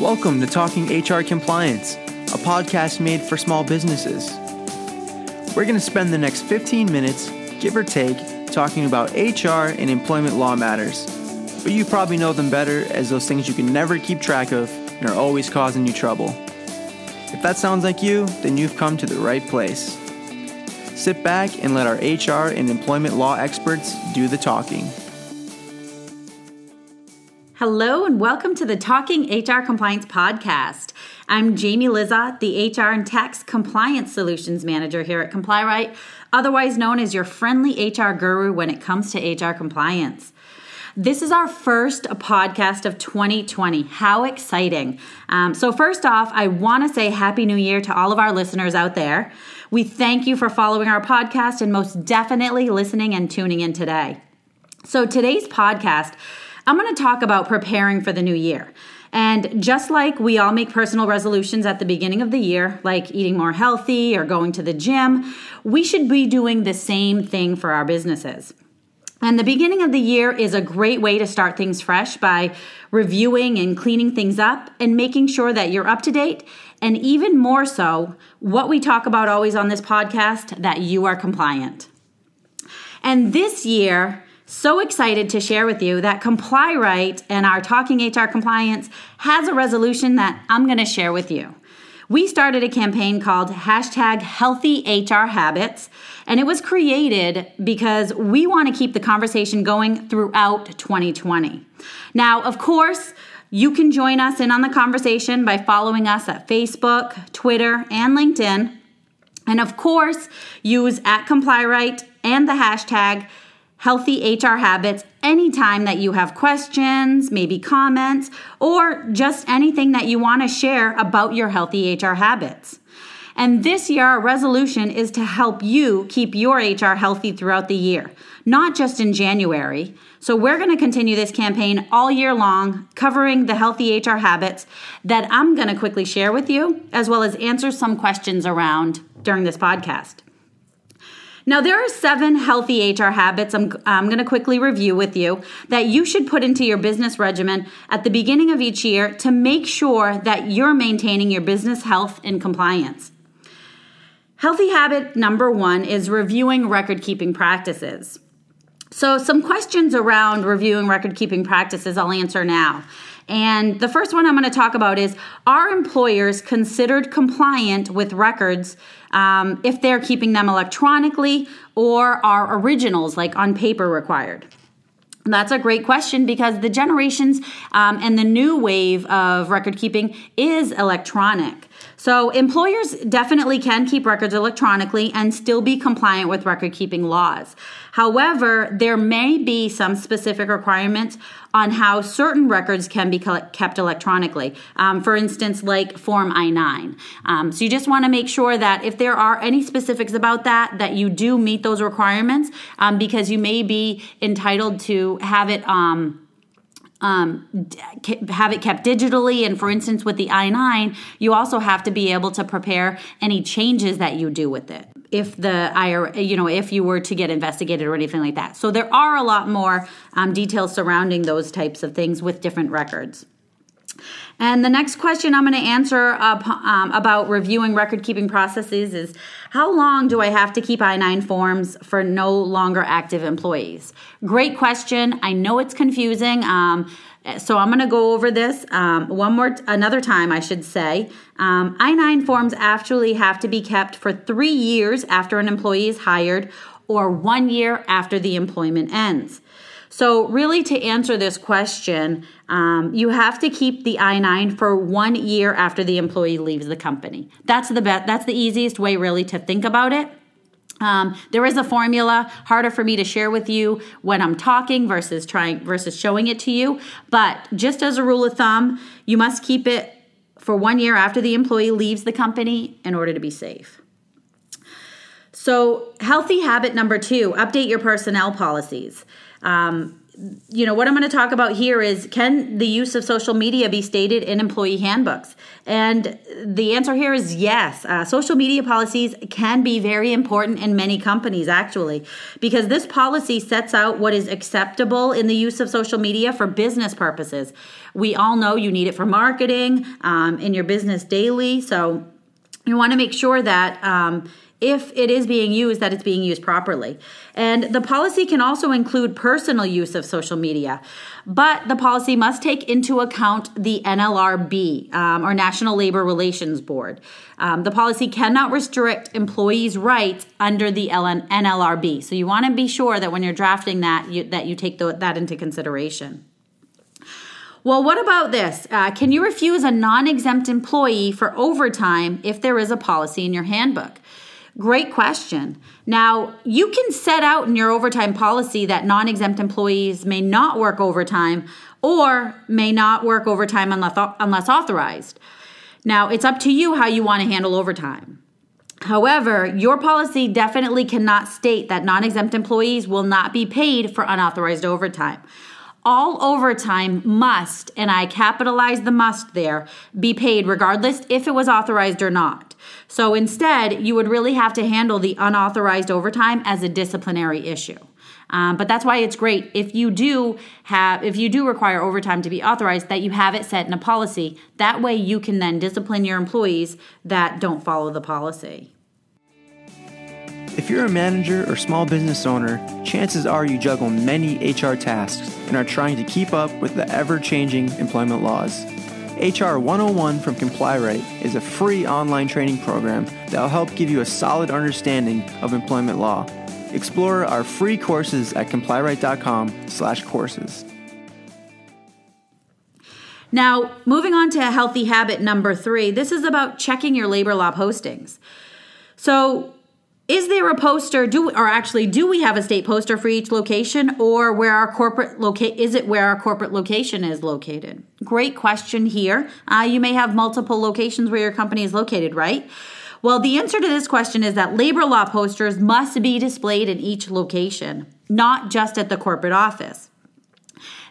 Welcome to Talking HR Compliance, a podcast made for small businesses. We're going to spend the next 15 minutes, give or take, talking about HR and employment law matters. But you probably know them better as those things you can never keep track of and are always causing you trouble. If that sounds like you, then you've come to the right place. Sit back and let our HR and employment law experts do the talking. Hello, and welcome to the Talking HR Compliance Podcast. I'm Jamie Lizotte, the HR and Tax Compliance Solutions Manager here at ComplyRight, otherwise known as your friendly HR guru when it comes to HR compliance. This is our first podcast of 2020. How exciting! Um, so, first off, I want to say Happy New Year to all of our listeners out there. We thank you for following our podcast and most definitely listening and tuning in today. So, today's podcast I'm going to talk about preparing for the new year. And just like we all make personal resolutions at the beginning of the year, like eating more healthy or going to the gym, we should be doing the same thing for our businesses. And the beginning of the year is a great way to start things fresh by reviewing and cleaning things up and making sure that you're up to date. And even more so, what we talk about always on this podcast, that you are compliant. And this year, so excited to share with you that ComplyRight and our Talking HR Compliance has a resolution that I'm going to share with you. We started a campaign called hashtag healthy HR habits, and it was created because we want to keep the conversation going throughout 2020. Now, of course, you can join us in on the conversation by following us at Facebook, Twitter, and LinkedIn. And of course, use at ComplyRight and the hashtag healthy HR habits anytime that you have questions, maybe comments, or just anything that you want to share about your healthy HR habits. And this year, our resolution is to help you keep your HR healthy throughout the year, not just in January. So, we're going to continue this campaign all year long, covering the healthy HR habits that I'm going to quickly share with you, as well as answer some questions around during this podcast. Now, there are seven healthy HR habits I'm, I'm going to quickly review with you that you should put into your business regimen at the beginning of each year to make sure that you're maintaining your business health and compliance. Healthy habit number one is reviewing record keeping practices. So, some questions around reviewing record keeping practices I'll answer now. And the first one I'm going to talk about is Are employers considered compliant with records um, if they're keeping them electronically or are originals like on paper required? That's a great question because the generations um, and the new wave of record keeping is electronic. So, employers definitely can keep records electronically and still be compliant with record keeping laws. However, there may be some specific requirements on how certain records can be kept electronically. Um, for instance, like Form I 9. Um, so, you just want to make sure that if there are any specifics about that, that you do meet those requirements um, because you may be entitled to have it. Um, um, have it kept digitally. And for instance, with the I 9, you also have to be able to prepare any changes that you do with it. If the IRA, you know, if you were to get investigated or anything like that. So there are a lot more um, details surrounding those types of things with different records. And the next question I'm going to answer um, about reviewing record keeping processes is How long do I have to keep I 9 forms for no longer active employees? Great question. I know it's confusing. Um, so I'm going to go over this um, one more, another time, I should say. Um, I 9 forms actually have to be kept for three years after an employee is hired or one year after the employment ends. So, really, to answer this question, um, you have to keep the I nine for one year after the employee leaves the company. That's the best. That's the easiest way, really, to think about it. Um, there is a formula harder for me to share with you when I'm talking versus trying versus showing it to you. But just as a rule of thumb, you must keep it for one year after the employee leaves the company in order to be safe. So, healthy habit number two: update your personnel policies. Um, you know what i'm going to talk about here is can the use of social media be stated in employee handbooks? And the answer here is yes. Uh, social media policies can be very important in many companies actually because this policy sets out what is acceptable in the use of social media for business purposes. We all know you need it for marketing um, in your business daily so you want to make sure that um, if it is being used, that it's being used properly. And the policy can also include personal use of social media, but the policy must take into account the NLRB um, or National Labor Relations Board. Um, the policy cannot restrict employees' rights under the LN- NLRB. So you want to be sure that when you're drafting that, you, that you take the, that into consideration. Well, what about this? Uh, can you refuse a non exempt employee for overtime if there is a policy in your handbook? Great question. Now, you can set out in your overtime policy that non exempt employees may not work overtime or may not work overtime unless, authorized. Now, it's up to you how you want to handle overtime. However, your policy definitely cannot state that non exempt employees will not be paid for unauthorized overtime. All overtime must, and I capitalize the must there, be paid regardless if it was authorized or not. So instead, you would really have to handle the unauthorized overtime as a disciplinary issue. Um, but that's why it's great if you do have if you do require overtime to be authorized that you have it set in a policy. That way you can then discipline your employees that don't follow the policy. If you're a manager or small business owner, chances are you juggle many HR tasks and are trying to keep up with the ever changing employment laws. HR 101 from ComplyRight is a free online training program that will help give you a solid understanding of employment law. Explore our free courses at complyright.com/courses. Now, moving on to healthy habit number 3. This is about checking your labor law postings. So, is there a poster? Do or actually do we have a state poster for each location or where our corporate locate is it where our corporate location is located? Great question here. Uh, you may have multiple locations where your company is located right? Well the answer to this question is that labor law posters must be displayed in each location not just at the corporate office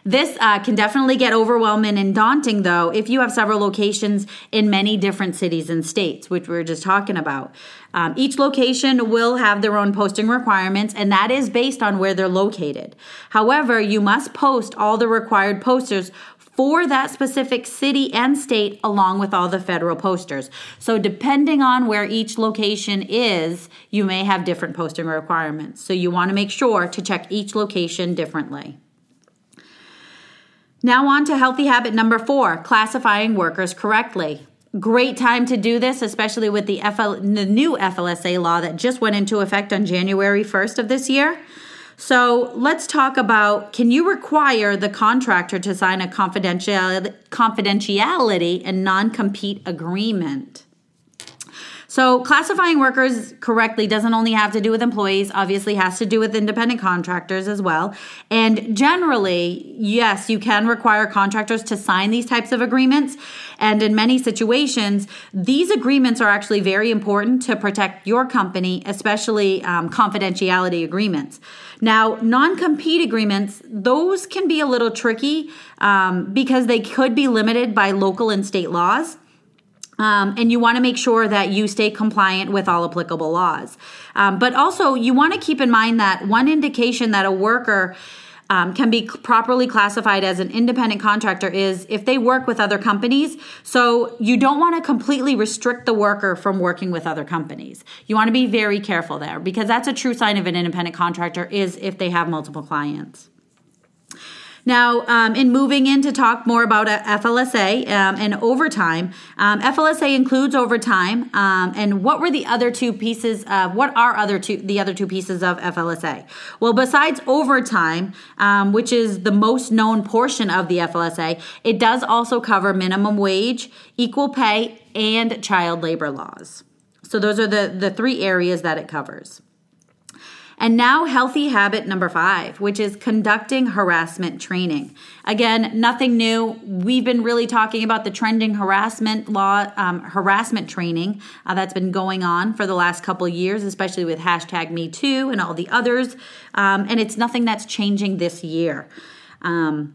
this uh, can definitely get overwhelming and daunting, though, if you have several locations in many different cities and states, which we were just talking about. Um, each location will have their own posting requirements, and that is based on where they're located. However, you must post all the required posters for that specific city and state along with all the federal posters. So depending on where each location is, you may have different posting requirements. So you want to make sure to check each location differently. Now, on to healthy habit number four classifying workers correctly. Great time to do this, especially with the, FL, the new FLSA law that just went into effect on January 1st of this year. So let's talk about can you require the contractor to sign a confidentiality, confidentiality and non compete agreement? So, classifying workers correctly doesn't only have to do with employees, obviously has to do with independent contractors as well. And generally, yes, you can require contractors to sign these types of agreements. And in many situations, these agreements are actually very important to protect your company, especially um, confidentiality agreements. Now, non compete agreements, those can be a little tricky um, because they could be limited by local and state laws. Um, and you want to make sure that you stay compliant with all applicable laws. Um, but also, you want to keep in mind that one indication that a worker um, can be properly classified as an independent contractor is if they work with other companies. So you don't want to completely restrict the worker from working with other companies. You want to be very careful there because that's a true sign of an independent contractor is if they have multiple clients. Now, um, in moving in to talk more about FLSA um, and overtime, um, FLSA includes overtime. Um, and what were the other two pieces? Of, what are other two the other two pieces of FLSA? Well, besides overtime, um, which is the most known portion of the FLSA, it does also cover minimum wage, equal pay, and child labor laws. So those are the the three areas that it covers. And now, healthy habit number five, which is conducting harassment training. Again, nothing new. We've been really talking about the trending harassment law, um, harassment training uh, that's been going on for the last couple years, especially with hashtag Me Too and all the others. Um, and it's nothing that's changing this year. Um,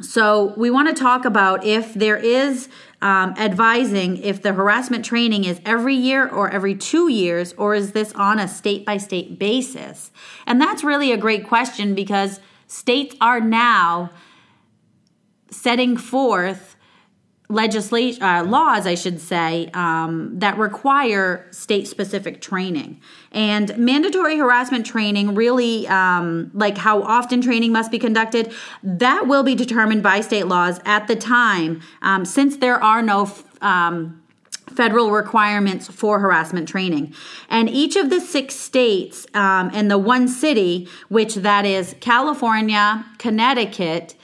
so, we want to talk about if there is um, advising if the harassment training is every year or every two years, or is this on a state by state basis? And that's really a great question because states are now setting forth legislation uh, laws i should say um, that require state specific training and mandatory harassment training really um, like how often training must be conducted that will be determined by state laws at the time um, since there are no um, federal requirements for harassment training. And each of the six states um, and the one city, which that is California, Connecticut,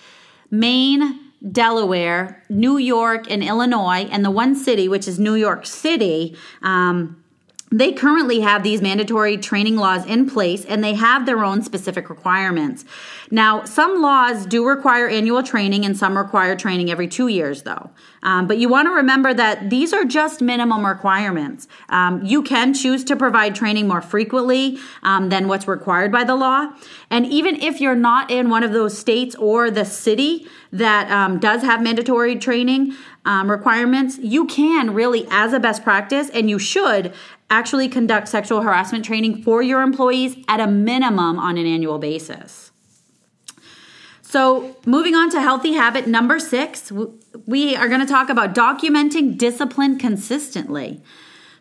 Maine, Delaware, New York, and Illinois, and the one city, which is New York City, um, they currently have these mandatory training laws in place and they have their own specific requirements. Now, some laws do require annual training and some require training every two years, though. Um, but you want to remember that these are just minimum requirements. Um, you can choose to provide training more frequently um, than what's required by the law. And even if you're not in one of those states or the city that um, does have mandatory training, um, requirements, you can really, as a best practice, and you should actually conduct sexual harassment training for your employees at a minimum on an annual basis. So, moving on to healthy habit number six, we are going to talk about documenting discipline consistently.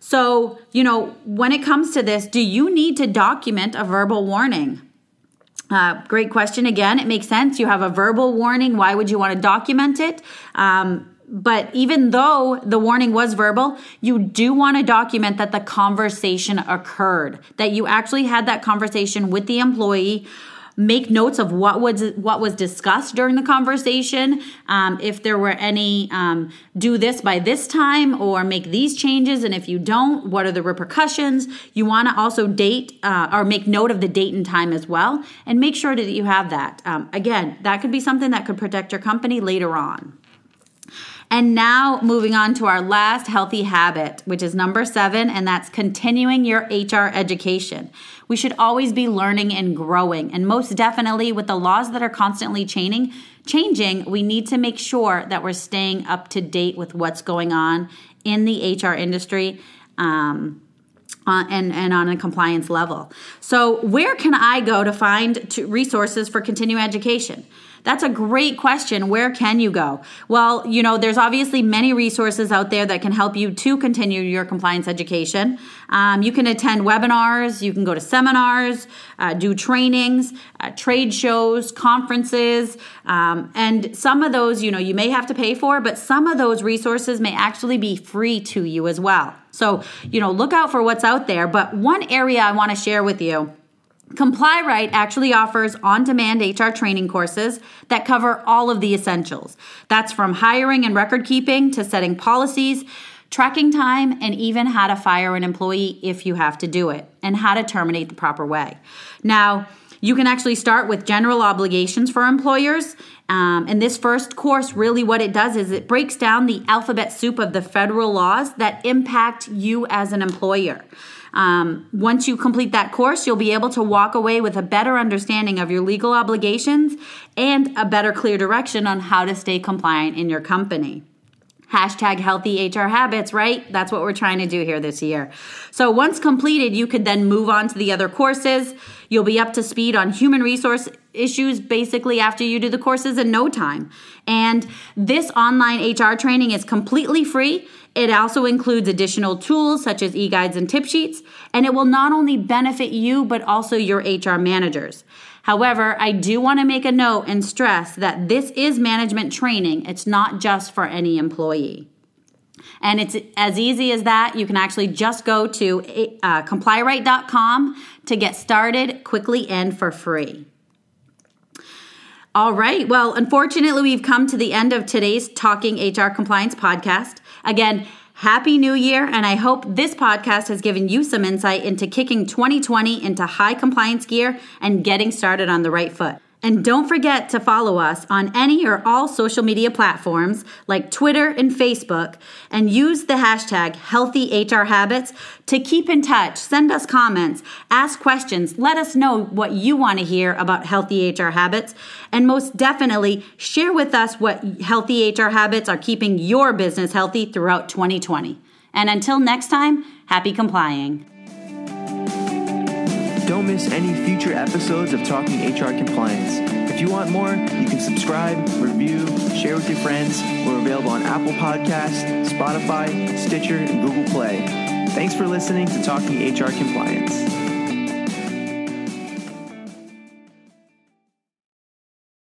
So, you know, when it comes to this, do you need to document a verbal warning? Uh, great question. Again, it makes sense. You have a verbal warning. Why would you want to document it? Um, but even though the warning was verbal, you do want to document that the conversation occurred, that you actually had that conversation with the employee. Make notes of what was what was discussed during the conversation. Um, if there were any, um, do this by this time or make these changes, and if you don't, what are the repercussions? You want to also date uh, or make note of the date and time as well, and make sure that you have that. Um, again, that could be something that could protect your company later on. And now moving on to our last healthy habit, which is number seven, and that's continuing your HR education. We should always be learning and growing. And most definitely with the laws that are constantly changing, changing, we need to make sure that we're staying up to date with what's going on in the HR industry. Um, and, and on a compliance level. So, where can I go to find resources for continuing education? That's a great question. Where can you go? Well, you know, there's obviously many resources out there that can help you to continue your compliance education. Um, you can attend webinars, you can go to seminars, uh, do trainings, uh, trade shows, conferences, um, and some of those, you know, you may have to pay for, but some of those resources may actually be free to you as well. So, you know, look out for what's out there. But one area I want to share with you ComplyRight actually offers on demand HR training courses that cover all of the essentials. That's from hiring and record keeping to setting policies, tracking time, and even how to fire an employee if you have to do it, and how to terminate the proper way. Now, you can actually start with general obligations for employers. Um, and this first course, really, what it does is it breaks down the alphabet soup of the federal laws that impact you as an employer. Um, once you complete that course, you'll be able to walk away with a better understanding of your legal obligations and a better clear direction on how to stay compliant in your company. Hashtag healthy HR habits, right? That's what we're trying to do here this year. So once completed, you could then move on to the other courses. You'll be up to speed on human resource issues basically after you do the courses in no time. And this online HR training is completely free. It also includes additional tools such as e guides and tip sheets, and it will not only benefit you, but also your HR managers. However, I do want to make a note and stress that this is management training, it's not just for any employee. And it's as easy as that. You can actually just go to uh, complyright.com to get started quickly and for free. All right. Well, unfortunately, we've come to the end of today's Talking HR Compliance podcast. Again, Happy New Year, and I hope this podcast has given you some insight into kicking 2020 into high compliance gear and getting started on the right foot. And don't forget to follow us on any or all social media platforms like Twitter and Facebook and use the hashtag healthy HR habits to keep in touch. Send us comments, ask questions, let us know what you want to hear about healthy HR habits, and most definitely share with us what healthy HR habits are keeping your business healthy throughout 2020. And until next time, happy complying. Don't miss any future episodes of Talking HR Compliance. If you want more, you can subscribe, review, share with your friends. We're available on Apple Podcasts, Spotify, Stitcher, and Google Play. Thanks for listening to Talking HR Compliance.